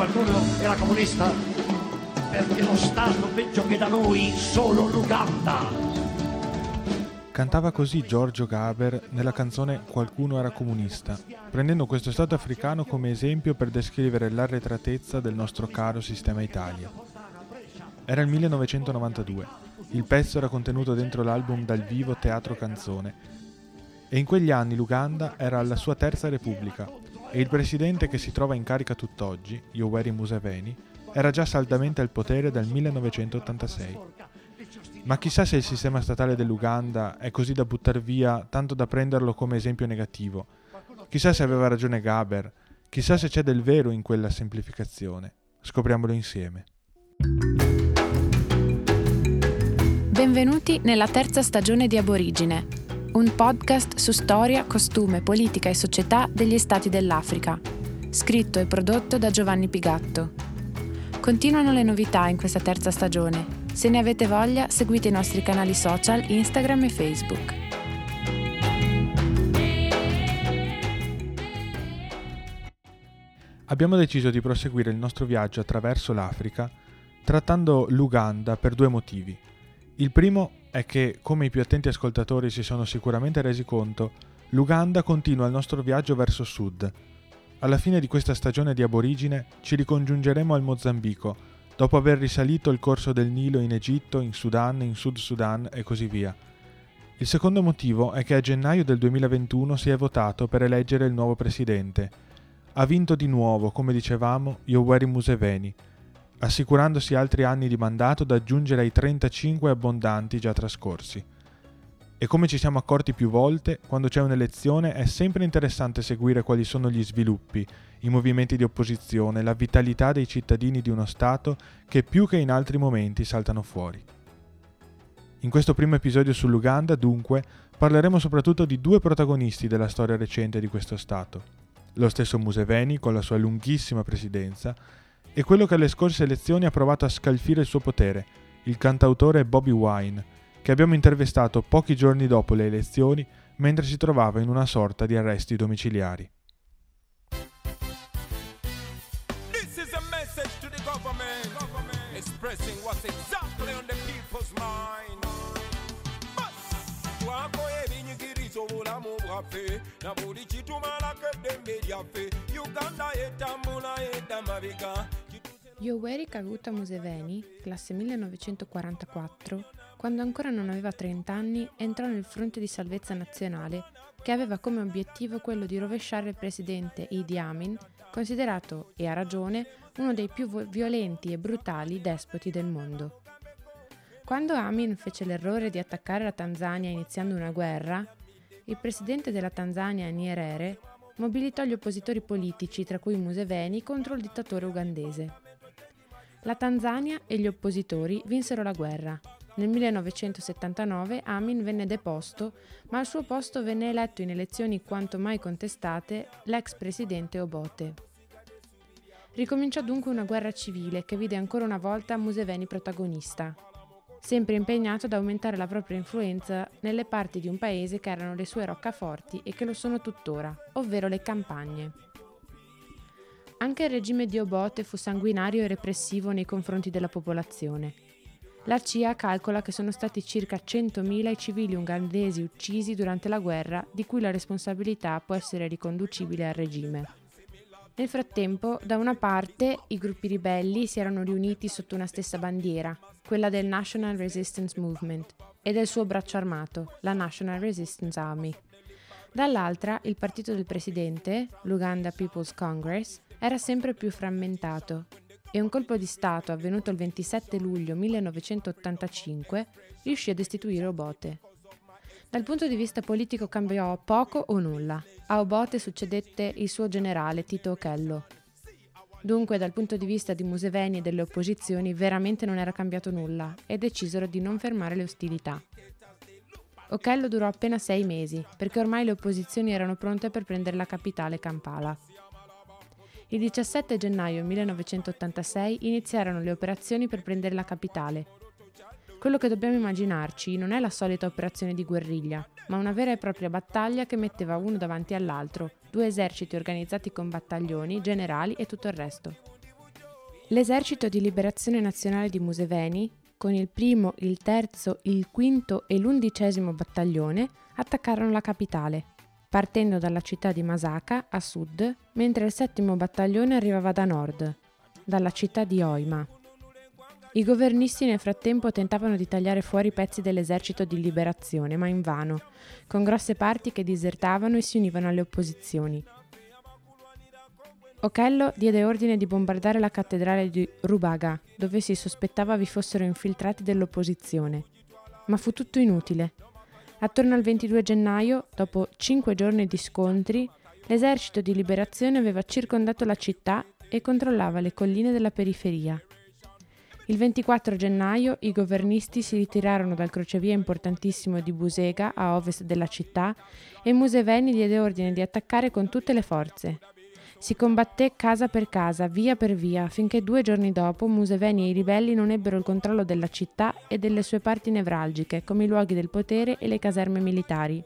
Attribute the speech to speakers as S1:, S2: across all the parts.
S1: Qualcuno era comunista? Perché lo Stato peggio che da noi, solo l'Uganda.
S2: Cantava così Giorgio Gaber nella canzone Qualcuno era comunista, prendendo questo Stato africano come esempio per descrivere l'arretratezza del nostro caro sistema Italia. Era il 1992, il pezzo era contenuto dentro l'album dal vivo Teatro Canzone e in quegli anni l'Uganda era alla sua terza repubblica e il presidente che si trova in carica tutt'oggi, Yoweri Museveni, era già saldamente al potere dal 1986. Ma chissà se il sistema statale dell'Uganda è così da buttar via tanto da prenderlo come esempio negativo. Chissà se aveva ragione Gaber, chissà se c'è del vero in quella semplificazione. Scopriamolo insieme.
S3: Benvenuti nella terza stagione di Aborigine, un podcast su storia, costume, politica e società degli stati dell'Africa, scritto e prodotto da Giovanni Pigatto. Continuano le novità in questa terza stagione se ne avete voglia, seguite i nostri canali social Instagram e Facebook.
S2: Abbiamo deciso di proseguire il nostro viaggio attraverso l'Africa trattando l'Uganda per due motivi. Il primo è che, come i più attenti ascoltatori si sono sicuramente resi conto, l'Uganda continua il nostro viaggio verso sud. Alla fine di questa stagione di aborigine ci ricongiungeremo al Mozambico, dopo aver risalito il corso del Nilo in Egitto, in Sudan, in Sud Sudan e così via. Il secondo motivo è che a gennaio del 2021 si è votato per eleggere il nuovo presidente. Ha vinto di nuovo, come dicevamo, Yoweri Museveni, assicurandosi altri anni di mandato da aggiungere ai 35 abbondanti già trascorsi. E come ci siamo accorti più volte, quando c'è un'elezione è sempre interessante seguire quali sono gli sviluppi, i movimenti di opposizione, la vitalità dei cittadini di uno Stato che più che in altri momenti saltano fuori. In questo primo episodio sull'Uganda, dunque, parleremo soprattutto di due protagonisti della storia recente di questo Stato. Lo stesso Museveni, con la sua lunghissima presidenza, e quello che alle scorse elezioni ha provato a scalfire il suo potere, il cantautore Bobby Wine, che abbiamo intervistato pochi giorni dopo le elezioni mentre si trovava in una sorta di arresti domiciliari.
S3: Yoweri Kaguta Museveni, classe 1944, quando ancora non aveva 30 anni, entrò nel Fronte di Salvezza Nazionale, che aveva come obiettivo quello di rovesciare il presidente Idi Amin, considerato, e a ragione, uno dei più violenti e brutali despoti del mondo. Quando Amin fece l'errore di attaccare la Tanzania iniziando una guerra, il presidente della Tanzania, Nyerere, mobilitò gli oppositori politici, tra cui Museveni, contro il dittatore ugandese. La Tanzania e gli oppositori vinsero la guerra nel 1979 Amin venne deposto, ma al suo posto venne eletto in elezioni quanto mai contestate l'ex presidente Obote. Ricominciò dunque una guerra civile che vide ancora una volta Museveni protagonista, sempre impegnato ad aumentare la propria influenza nelle parti di un paese che erano le sue roccaforti e che lo sono tuttora, ovvero le campagne. Anche il regime di Obote fu sanguinario e repressivo nei confronti della popolazione. La CIA calcola che sono stati circa 100.000 i civili ugandesi uccisi durante la guerra, di cui la responsabilità può essere riconducibile al regime. Nel frattempo, da una parte, i gruppi ribelli si erano riuniti sotto una stessa bandiera, quella del National Resistance Movement, e del suo braccio armato, la National Resistance Army. Dall'altra, il partito del presidente, l'Uganda People's Congress, era sempre più frammentato e un colpo di Stato avvenuto il 27 luglio 1985 riuscì a destituire Obote. Dal punto di vista politico cambiò poco o nulla. A Obote succedette il suo generale Tito Ochello. Dunque, dal punto di vista di Museveni e delle opposizioni, veramente non era cambiato nulla e decisero di non fermare le ostilità. Ochello durò appena sei mesi, perché ormai le opposizioni erano pronte per prendere la capitale Kampala. Il 17 gennaio 1986 iniziarono le operazioni per prendere la capitale. Quello che dobbiamo immaginarci non è la solita operazione di guerriglia, ma una vera e propria battaglia che metteva uno davanti all'altro, due eserciti organizzati con battaglioni, generali e tutto il resto. L'esercito di liberazione nazionale di Museveni, con il primo, il terzo, il quinto e l'undicesimo battaglione, attaccarono la capitale, partendo dalla città di Masaka a sud, mentre il settimo battaglione arrivava da nord, dalla città di Oima. I governisti nel frattempo tentavano di tagliare fuori pezzi dell'esercito di liberazione, ma invano, con grosse parti che disertavano e si univano alle opposizioni. Ochello diede ordine di bombardare la cattedrale di Rubaga, dove si sospettava vi fossero infiltrati dell'opposizione. Ma fu tutto inutile. Attorno al 22 gennaio, dopo cinque giorni di scontri, l'esercito di liberazione aveva circondato la città e controllava le colline della periferia. Il 24 gennaio i governisti si ritirarono dal crocevia importantissimo di Busega a ovest della città e Museveni diede ordine di attaccare con tutte le forze. Si combatté casa per casa, via per via, finché due giorni dopo Museveni e i ribelli non ebbero il controllo della città e delle sue parti nevralgiche, come i luoghi del potere e le caserme militari.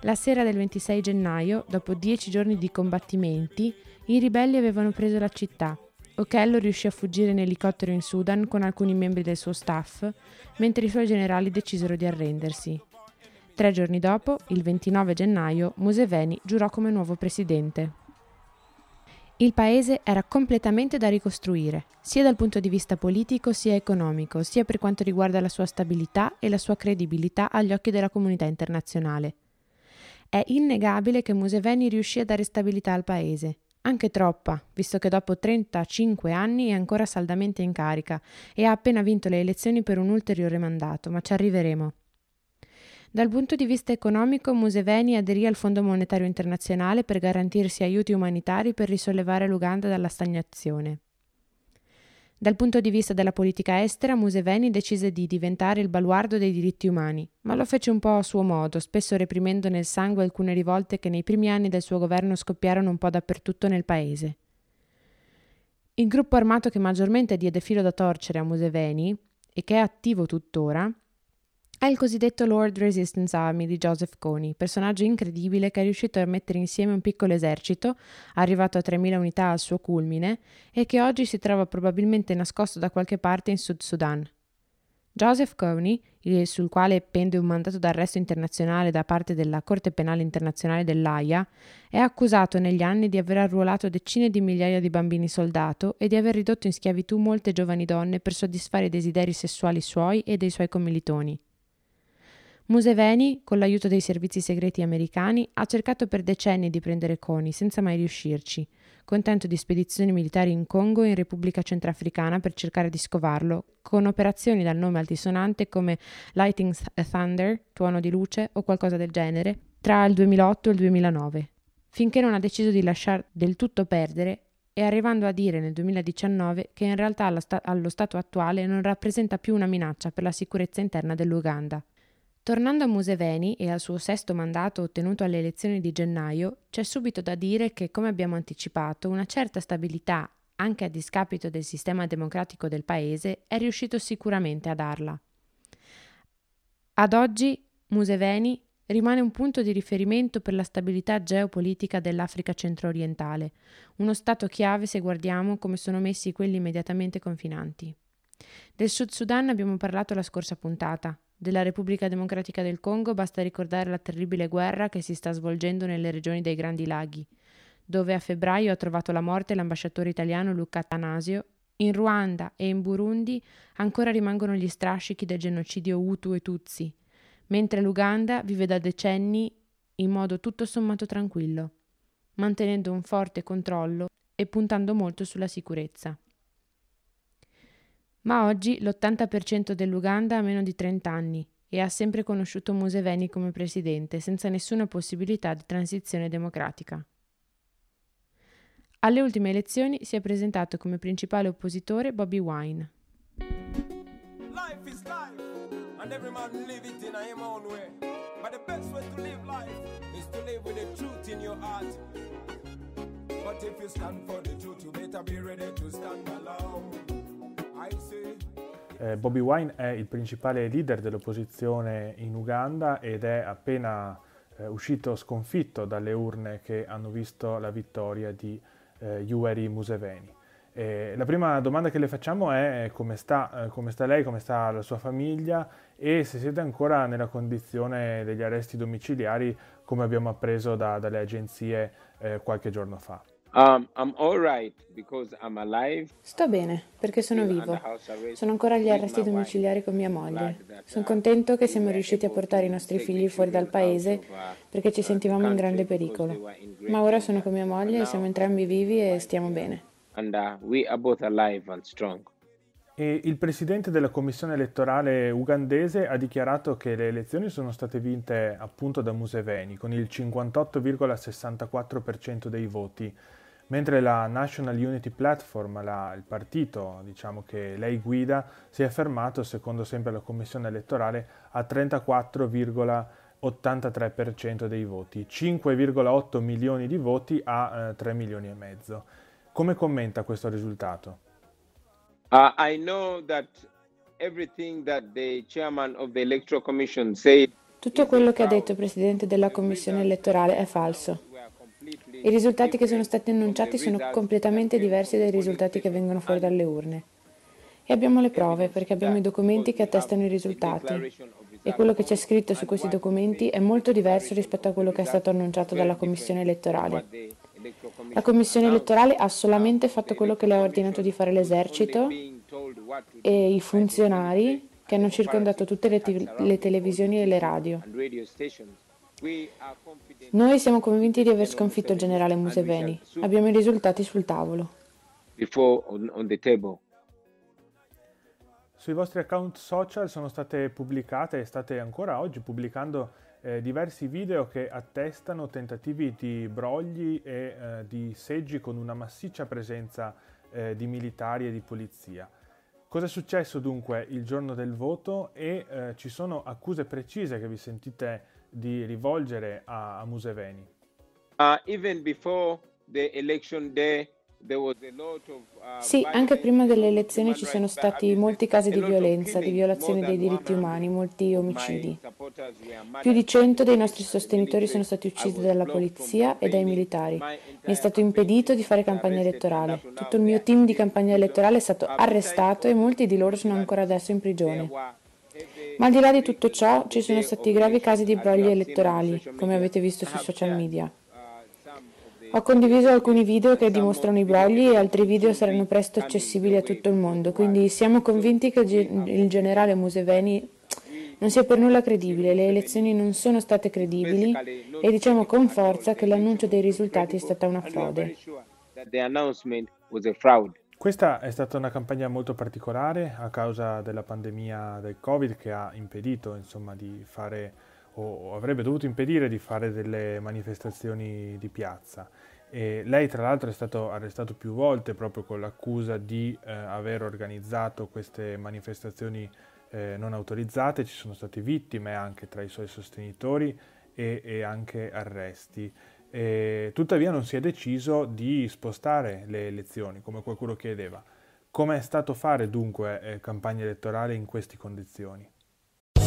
S3: La sera del 26 gennaio, dopo dieci giorni di combattimenti, i ribelli avevano preso la città. Ochello riuscì a fuggire in elicottero in Sudan con alcuni membri del suo staff, mentre i suoi generali decisero di arrendersi. Tre giorni dopo, il 29 gennaio, Museveni giurò come nuovo presidente. Il paese era completamente da ricostruire, sia dal punto di vista politico sia economico, sia per quanto riguarda la sua stabilità e la sua credibilità agli occhi della comunità internazionale. È innegabile che Museveni riuscì a dare stabilità al paese, anche troppa, visto che dopo 35 anni è ancora saldamente in carica e ha appena vinto le elezioni per un ulteriore mandato, ma ci arriveremo. Dal punto di vista economico, Museveni aderì al Fondo Monetario Internazionale per garantirsi aiuti umanitari per risollevare l'Uganda dalla stagnazione. Dal punto di vista della politica estera, Museveni decise di diventare il baluardo dei diritti umani, ma lo fece un po' a suo modo, spesso reprimendo nel sangue alcune rivolte che nei primi anni del suo governo scoppiarono un po' dappertutto nel paese. Il gruppo armato che maggiormente diede filo da torcere a Museveni, e che è attivo tuttora, è il cosiddetto Lord Resistance Army di Joseph Kony, personaggio incredibile che è riuscito a mettere insieme un piccolo esercito, arrivato a 3.000 unità al suo culmine, e che oggi si trova probabilmente nascosto da qualche parte in Sud Sudan. Joseph Kony, sul quale pende un mandato d'arresto internazionale da parte della Corte Penale Internazionale dell'AIA, è accusato negli anni di aver arruolato decine di migliaia di bambini soldato e di aver ridotto in schiavitù molte giovani donne per soddisfare i desideri sessuali suoi e dei suoi commilitoni. Museveni, con l'aiuto dei servizi segreti americani, ha cercato per decenni di prendere Coni senza mai riuscirci, contento di spedizioni militari in Congo e in Repubblica Centrafricana per cercare di scovarlo, con operazioni dal nome altisonante come Lighting a Thunder, tuono di luce o qualcosa del genere, tra il 2008 e il 2009, finché non ha deciso di lasciar del tutto perdere e arrivando a dire nel 2019 che in realtà allo, sta- allo stato attuale non rappresenta più una minaccia per la sicurezza interna dell'Uganda. Tornando a Museveni e al suo sesto mandato ottenuto alle elezioni di gennaio, c'è subito da dire che, come abbiamo anticipato, una certa stabilità, anche a discapito del sistema democratico del paese, è riuscito sicuramente a darla. Ad oggi Museveni rimane un punto di riferimento per la stabilità geopolitica dell'Africa centro-orientale, uno stato chiave se guardiamo come sono messi quelli immediatamente confinanti. Del Sud Sudan abbiamo parlato la scorsa puntata, della Repubblica Democratica del Congo basta ricordare la terribile guerra che si sta svolgendo nelle regioni dei Grandi Laghi, dove a febbraio ha trovato la morte l'ambasciatore italiano Luca Atanasio. In Ruanda e in Burundi ancora rimangono gli strascichi del genocidio Hutu e Tutsi, mentre l'Uganda vive da decenni in modo tutto sommato tranquillo, mantenendo un forte controllo e puntando molto sulla sicurezza. Ma oggi l'80% dell'Uganda ha meno di 30 anni
S4: e ha sempre conosciuto Museveni come presidente, senza nessuna possibilità di transizione democratica. Alle ultime elezioni si è presentato come principale oppositore Bobby Wine.
S5: Life
S2: Bobby Wine è il principale leader dell'opposizione in Uganda ed è appena eh, uscito sconfitto dalle urne che hanno visto la vittoria di eh, Yoweri Museveni. Eh, la prima domanda che le facciamo è come sta, eh, come sta, lei, come sta la sua famiglia e se siete ancora nella condizione degli arresti domiciliari come abbiamo appreso da, dalle agenzie eh, qualche giorno fa.
S6: Um, right
S4: Sto bene perché sono vivo. Sono ancora agli arresti domiciliari con mia moglie. Sono contento che siamo riusciti a portare i nostri figli fuori dal paese perché ci sentivamo in grande pericolo. Ma ora sono con mia moglie, siamo entrambi vivi e stiamo bene.
S6: Uh,
S2: e il presidente della commissione elettorale ugandese ha dichiarato che le elezioni sono state vinte appunto da Museveni con il 58,64% dei voti, mentre la National Unity Platform, la, il partito diciamo, che lei guida, si è fermato, secondo sempre la commissione elettorale, a 34,83% dei voti, 5,8 milioni di voti a eh, 3 milioni e mezzo. Come commenta questo risultato?
S6: Uh, I know that everything that the chairman of the electoral commission said
S4: tutto quello che ha detto il Presidente della Commissione elettorale è falso. I risultati che sono stati annunciati sono completamente diversi dai risultati che vengono fuori dalle urne. E abbiamo le prove perché abbiamo i documenti che attestano i risultati. E quello che c'è scritto su questi documenti è molto diverso rispetto a quello che è stato annunciato dalla Commissione elettorale. La commissione elettorale ha solamente fatto quello che le ha ordinato di fare l'esercito e i funzionari che hanno circondato tutte le, te- le televisioni e le radio. Noi siamo convinti di aver sconfitto il generale Museveni. Abbiamo i risultati sul tavolo.
S2: Sui vostri account social sono state pubblicate e state ancora oggi pubblicando eh, diversi video che attestano tentativi di brogli e eh, di seggi con una massiccia presenza eh, di militari e di polizia. Cosa è successo dunque il giorno del voto e eh, ci sono accuse precise che vi sentite di rivolgere a, a Museveni?
S6: Uh, even before the election day,
S4: sì, anche prima delle elezioni ci sono stati molti casi di violenza, di violazione dei diritti umani, molti omicidi. Più di cento dei nostri sostenitori sono stati uccisi dalla polizia e dai militari. Mi è stato impedito di fare campagna elettorale. Tutto il mio team di campagna elettorale è stato arrestato e molti di loro sono ancora adesso in prigione. Ma al di là di tutto ciò, ci sono stati gravi casi di brogli elettorali, come avete visto sui social media. Ho condiviso alcuni video che dimostrano i brogli e altri video saranno presto accessibili a tutto il mondo, quindi siamo convinti che il generale Museveni non sia per nulla credibile, le elezioni non sono state credibili e diciamo con forza che l'annuncio dei risultati è stata una frode.
S2: Questa è stata una campagna molto particolare a causa della pandemia del Covid che ha impedito insomma, di fare o avrebbe dovuto impedire di fare delle manifestazioni di piazza. E lei tra l'altro è stato arrestato più volte proprio con l'accusa di eh, aver organizzato queste manifestazioni eh, non autorizzate, ci sono state vittime anche tra i suoi sostenitori e, e anche arresti. E, tuttavia non si è deciso di spostare le elezioni come qualcuno chiedeva. Come è stato fare dunque eh, campagna elettorale in queste condizioni?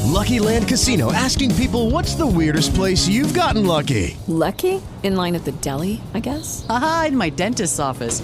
S7: Lucky Land Casino asking people what's the weirdest place you've gotten lucky?
S8: Lucky? In line at the deli, I guess?
S9: Aha, in my dentist's office.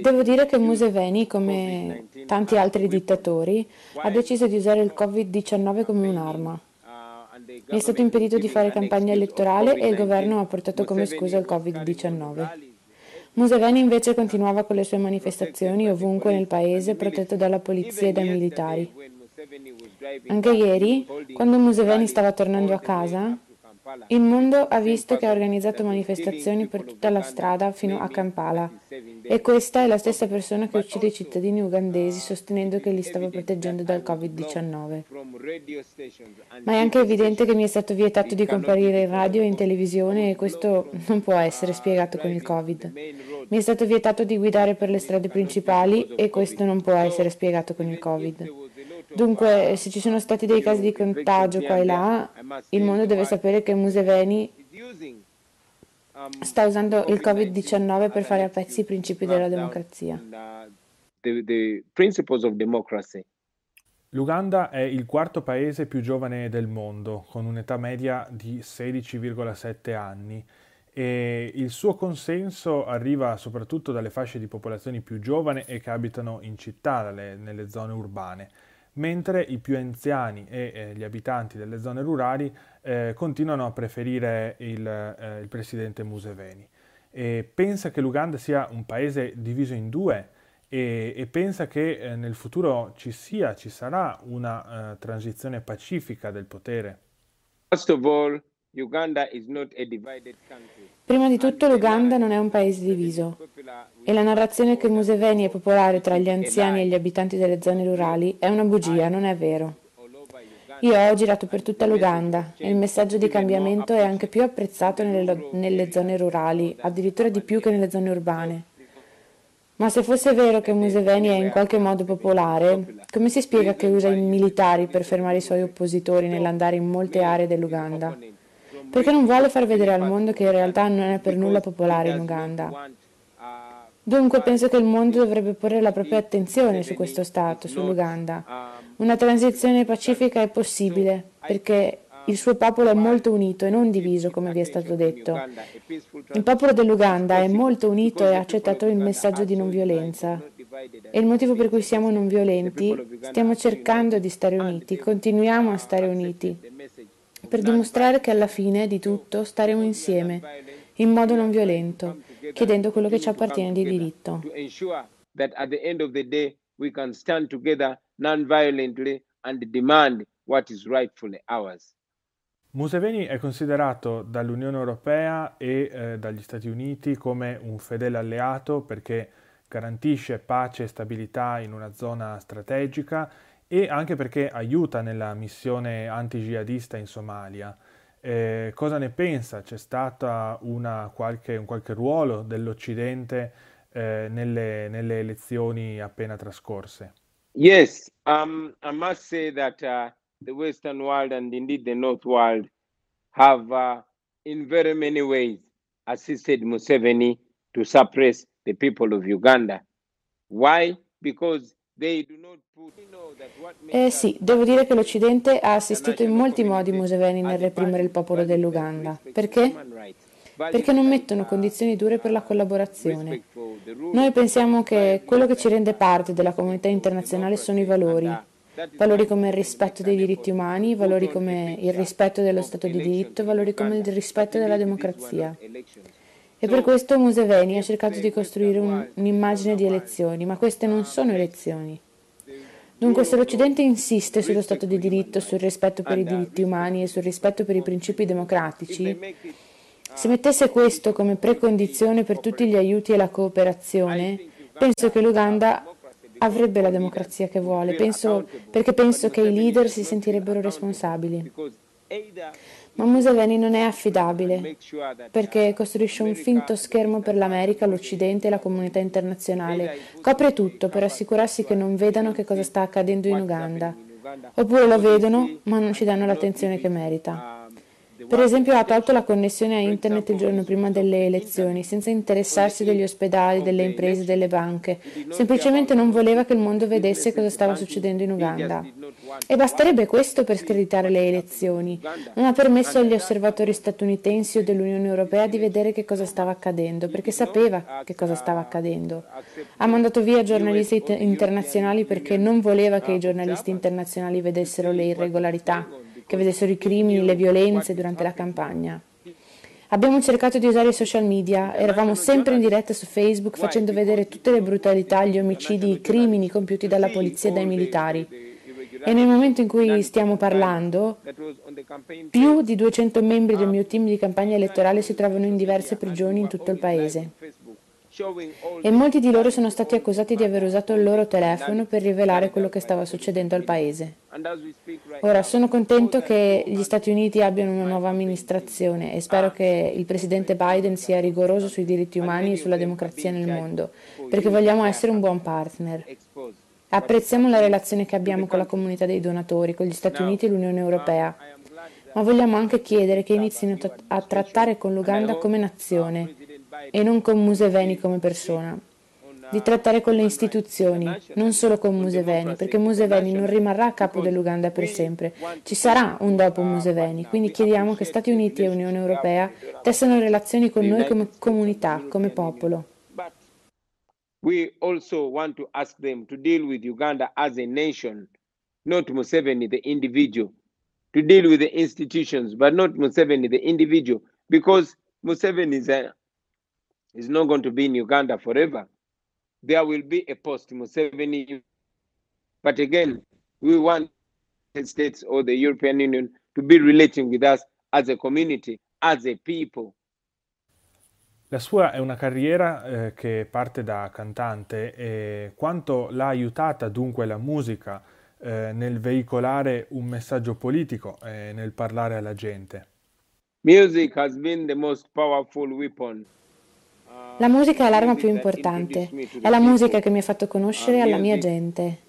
S4: Devo dire che Museveni, come tanti altri dittatori, ha deciso di usare il Covid-19 come un'arma. Mi è stato impedito di fare campagna elettorale e il governo ha portato come scusa il Covid-19. Museveni invece continuava con le sue manifestazioni ovunque nel paese, protetto dalla polizia e dai militari. Anche ieri, quando Museveni stava tornando a casa, il mondo ha visto che ha organizzato manifestazioni per tutta la strada fino a Kampala e questa è la stessa persona che uccide i cittadini ugandesi sostenendo che li stava proteggendo dal Covid-19. Ma è anche evidente che mi è stato vietato di comparire in radio e in televisione e questo non può essere spiegato con il Covid. Mi è stato vietato di guidare per le strade principali e questo non può essere spiegato con il Covid. Dunque, se ci sono stati dei casi di contagio qua e là, il mondo deve sapere che Museveni sta usando il Covid-19 per fare a pezzi i principi della democrazia.
S2: L'Uganda è il quarto paese più giovane del mondo, con un'età media di 16,7 anni e il suo consenso arriva soprattutto dalle fasce di popolazione più giovane e che abitano in città, dalle, nelle zone urbane mentre i più anziani e eh, gli abitanti delle zone rurali eh, continuano a preferire il, eh, il presidente Museveni. E pensa che l'Uganda sia un paese diviso in due e, e pensa che eh, nel futuro ci sia, ci sarà una uh, transizione pacifica del potere.
S6: First of all,
S4: Prima di tutto l'Uganda non è un paese diviso e la narrazione che Museveni è popolare tra gli anziani e gli abitanti delle zone rurali è una bugia, non è vero. Io ho girato per tutta l'Uganda e il messaggio di cambiamento è anche più apprezzato nelle, nelle zone rurali, addirittura di più che nelle zone urbane. Ma se fosse vero che Museveni è in qualche modo popolare, come si spiega che usa i militari per fermare i suoi oppositori nell'andare in molte aree dell'Uganda? Perché non vuole far vedere al mondo che in realtà non è per nulla popolare in Uganda. Dunque penso che il mondo dovrebbe porre la propria attenzione su questo Stato, sull'Uganda. Una transizione pacifica è possibile perché il suo popolo è molto unito e non diviso, come vi è stato detto. Il popolo dell'Uganda è molto unito e ha accettato il messaggio di non violenza. E il motivo per cui siamo non violenti, stiamo cercando di stare uniti, continuiamo a stare uniti per dimostrare che alla fine di tutto staremo insieme, in modo non violento, chiedendo quello che ci appartiene di diritto.
S2: Museveni è considerato dall'Unione Europea e eh, dagli Stati Uniti come un fedele alleato perché garantisce pace e stabilità in una zona strategica e anche perché aiuta nella missione anti-jihadista in Somalia. Eh, cosa ne pensa? C'è stato un qualche ruolo dell'Occidente eh, nelle, nelle, elezioni appena trascorse?
S6: Yes, um, I must say that uh, the Western world and indeed the North world have uh, in very many ways assisted Museveni to suppress the people of Uganda. Why? Because
S4: eh sì, devo dire che l'Occidente ha assistito in molti modi Museveni nel reprimere il popolo dell'Uganda. Perché? Perché non mettono condizioni dure per la collaborazione. Noi pensiamo che quello che ci rende parte della comunità internazionale sono i valori. Valori come il rispetto dei diritti umani, valori come il rispetto dello Stato di diritto, valori come il rispetto della democrazia. E per questo Museveni ha cercato di costruire un, un'immagine di elezioni, ma queste non sono elezioni. Dunque se l'Occidente insiste sullo Stato di diritto, sul rispetto per i diritti umani e sul rispetto per i principi democratici, se mettesse questo come precondizione per tutti gli aiuti e la cooperazione, penso che l'Uganda avrebbe la democrazia che vuole, penso, perché penso che i leader si sentirebbero responsabili. Ma Museveni non è affidabile perché costruisce un finto schermo per l'America, l'Occidente e la comunità internazionale. Copre tutto per assicurarsi che non vedano che cosa sta accadendo in Uganda. Oppure lo vedono ma non ci danno l'attenzione che merita. Per esempio ha tolto la connessione a internet il giorno prima delle elezioni, senza interessarsi degli ospedali, delle imprese, delle banche. Semplicemente non voleva che il mondo vedesse cosa stava succedendo in Uganda. E basterebbe questo per screditare le elezioni. Non ha permesso agli osservatori statunitensi o dell'Unione Europea di vedere che cosa stava accadendo, perché sapeva che cosa stava accadendo. Ha mandato via giornalisti internazionali perché non voleva che i giornalisti internazionali vedessero le irregolarità che vedessero i crimini, le violenze durante la campagna. Abbiamo cercato di usare i social media, eravamo sempre in diretta su Facebook facendo vedere tutte le brutalità, gli omicidi, i crimini compiuti dalla polizia e dai militari. E nel momento in cui stiamo parlando, più di 200 membri del mio team di campagna elettorale si trovano in diverse prigioni in tutto il paese. E molti di loro sono stati accusati di aver usato il loro telefono per rivelare quello che stava succedendo al paese. Ora sono contento che gli Stati Uniti abbiano una nuova amministrazione e spero che il presidente Biden sia rigoroso sui diritti umani e sulla democrazia nel mondo, perché vogliamo essere un buon partner. Apprezziamo la relazione che abbiamo con la comunità dei donatori, con gli Stati Uniti e l'Unione Europea, ma vogliamo anche chiedere che inizino a trattare con l'Uganda come nazione e non con Museveni come persona, di trattare con le istituzioni, non solo con Museveni, perché Museveni non rimarrà a capo dell'Uganda per sempre, ci sarà un dopo Museveni, quindi chiediamo che Stati Uniti e Unione Europea tessano relazioni con noi come comunità, come popolo.
S6: we also want to ask them to deal with Uganda as a nation, not Museveni, the individual, to deal with the institutions, but not Museveni, the individual, because Museveni is, a, is not going to be in Uganda forever. There will be a post Museveni. But again, we want the states or the European Union to be relating with us as a community, as a people,
S2: La sua è una carriera eh, che parte da cantante e quanto l'ha aiutata dunque la musica eh, nel veicolare un messaggio politico e nel parlare alla gente?
S6: Music has been the most powerful weapon.
S4: La musica è l'arma più importante, è la musica che mi ha fatto conoscere alla mia gente.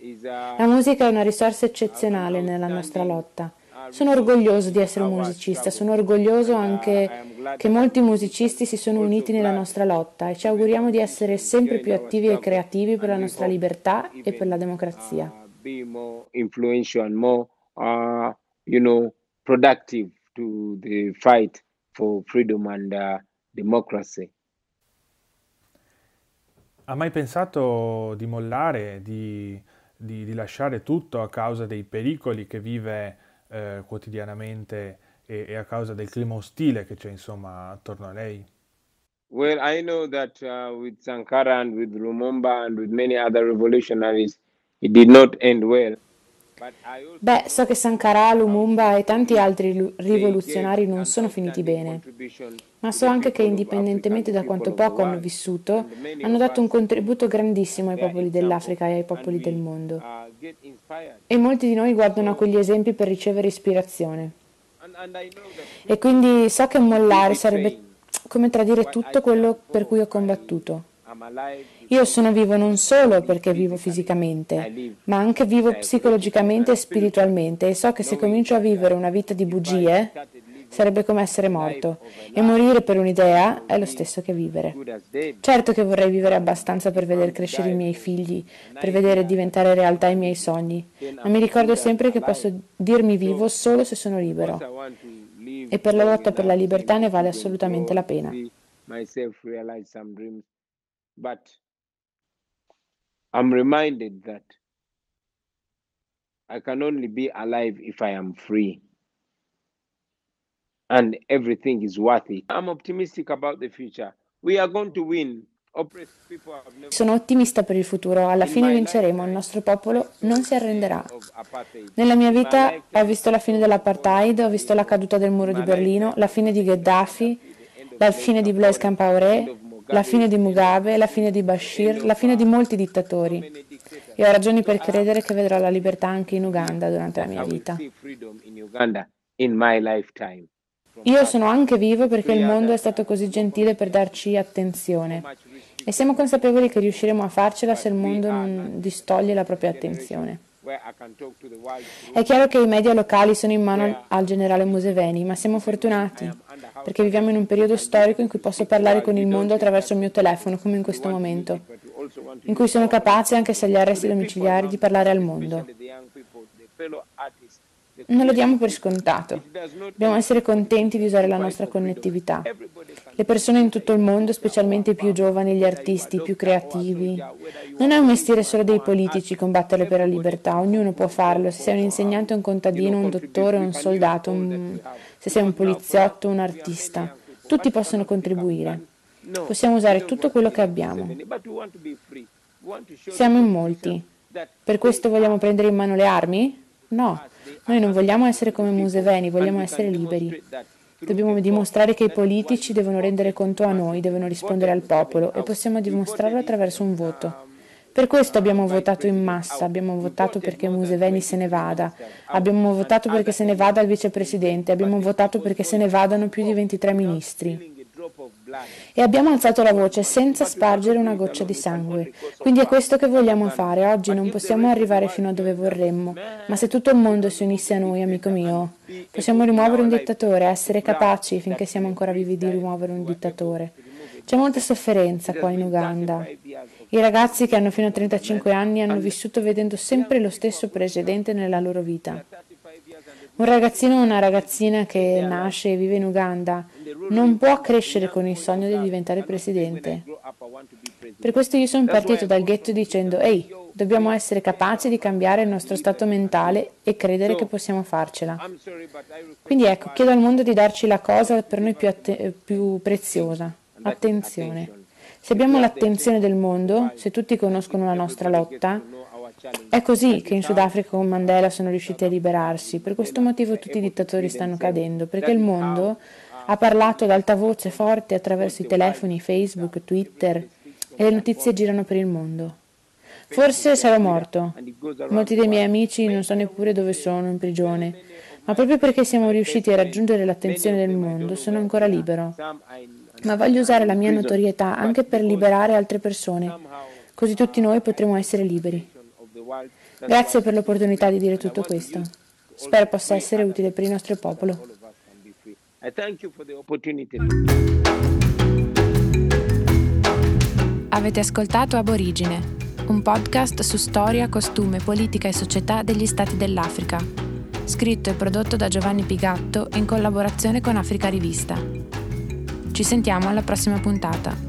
S4: La musica è una risorsa eccezionale nella nostra lotta. Sono orgoglioso di essere un musicista, sono orgoglioso anche che molti musicisti si sono uniti nella nostra lotta e ci auguriamo di essere sempre più attivi e creativi per la nostra libertà e per la democrazia.
S6: You know, productive to the fight for freedom and uh, democracy.
S2: Ha mai pensato di mollare, di, di, di lasciare tutto a causa dei pericoli che vive eh, quotidianamente e, e, a causa del clima ostile che c'è insomma attorno a lei?
S6: Well, I know that uh, with Sankara and with Lumumba and with many other revolutionaries, it did not end well.
S4: Beh, so che Sankara, Lumumba e tanti altri rivoluzionari non sono finiti bene, ma so anche che indipendentemente da quanto poco hanno vissuto, hanno dato un contributo grandissimo ai popoli dell'Africa e ai popoli del mondo. E molti di noi guardano a quegli esempi per ricevere ispirazione. E quindi so che mollare sarebbe come tradire tutto quello per cui ho combattuto. Io sono vivo non solo perché vivo fisicamente, ma anche vivo psicologicamente e spiritualmente e so che se comincio a vivere una vita di bugie sarebbe come essere morto e morire per un'idea è lo stesso che vivere. Certo che vorrei vivere abbastanza per vedere crescere i miei figli, per vedere diventare realtà i miei sogni, ma mi ricordo sempre che posso dirmi vivo solo se sono libero e per la lotta per la libertà ne vale assolutamente la pena.
S6: But I'm reminded that I can only be alive if I am free. And everything is worth it. I'm optimistic about the future. We are going to win.
S4: Sono ottimista per il futuro, alla fine vinceremo, il nostro popolo non si arrenderà. Nella mia vita ho visto la fine dell'apartheid, ho visto la caduta del muro di Berlino, la fine di Gheddafi, la fine di Blaise Compaoré, la fine di Mugabe, la fine di Bashir, la fine di molti dittatori. E ho ragioni per credere che vedrò la libertà anche in Uganda durante la mia vita. Io sono anche vivo perché il mondo è stato così gentile per darci attenzione e siamo consapevoli che riusciremo a farcela se il mondo non distoglie la propria attenzione. È chiaro che i media locali sono in mano al generale Museveni, ma siamo fortunati perché viviamo in un periodo storico in cui posso parlare con il mondo attraverso il mio telefono, come in questo momento, in cui sono capace, anche se agli arresti domiciliari, di parlare al mondo. Non lo diamo per scontato. Dobbiamo essere contenti di usare la nostra connettività. Le persone in tutto il mondo, specialmente i più giovani, gli artisti, i più creativi. Non è un mestiere solo dei politici combattere per la libertà, ognuno può farlo, se sei un insegnante, un contadino, un dottore, un soldato, un... se sei un poliziotto, un artista. Tutti possono contribuire. Possiamo usare tutto quello che abbiamo. Siamo in molti. Per questo vogliamo prendere in mano le armi? No, noi non vogliamo essere come Museveni, vogliamo essere liberi. Dobbiamo dimostrare che i politici devono rendere conto a noi, devono rispondere al popolo e possiamo dimostrarlo attraverso un voto. Per questo abbiamo votato in massa, abbiamo votato perché Museveni se ne vada, abbiamo votato perché se ne vada il vicepresidente, abbiamo votato perché se ne vadano più di 23 ministri. E abbiamo alzato la voce senza spargere una goccia di sangue. Quindi è questo che vogliamo fare. Oggi non possiamo arrivare fino a dove vorremmo, ma se tutto il mondo si unisse a noi, amico mio, possiamo rimuovere un dittatore, essere capaci, finché siamo ancora vivi, di rimuovere un dittatore. C'è molta sofferenza qua in Uganda. I ragazzi che hanno fino a 35 anni hanno vissuto vedendo sempre lo stesso presidente nella loro vita. Un ragazzino o una ragazzina che nasce e vive in Uganda non può crescere con il sogno di diventare presidente. Per questo io sono partito dal ghetto dicendo, ehi, dobbiamo essere capaci di cambiare il nostro stato mentale e credere che possiamo farcela. Quindi ecco, chiedo al mondo di darci la cosa per noi più, att- più preziosa, attenzione. Se abbiamo l'attenzione del mondo, se tutti conoscono la nostra lotta, è così che in Sudafrica con Mandela sono riusciti a liberarsi. Per questo motivo tutti i dittatori stanno cadendo, perché il mondo ha parlato ad alta voce forte attraverso i telefoni, Facebook, Twitter e le notizie girano per il mondo. Forse sarò morto. Molti dei miei amici non so neppure dove sono in prigione, ma proprio perché siamo riusciti a raggiungere l'attenzione del mondo sono ancora libero. Ma voglio usare la mia notorietà anche per liberare altre persone, così tutti noi potremo essere liberi. Grazie per l'opportunità di dire tutto questo. Spero possa essere utile per il nostro popolo.
S3: Avete ascoltato Aborigine, un podcast su storia, costume, politica e società degli stati dell'Africa, scritto e prodotto da Giovanni Pigatto in collaborazione con Africa Rivista. Ci sentiamo alla prossima puntata.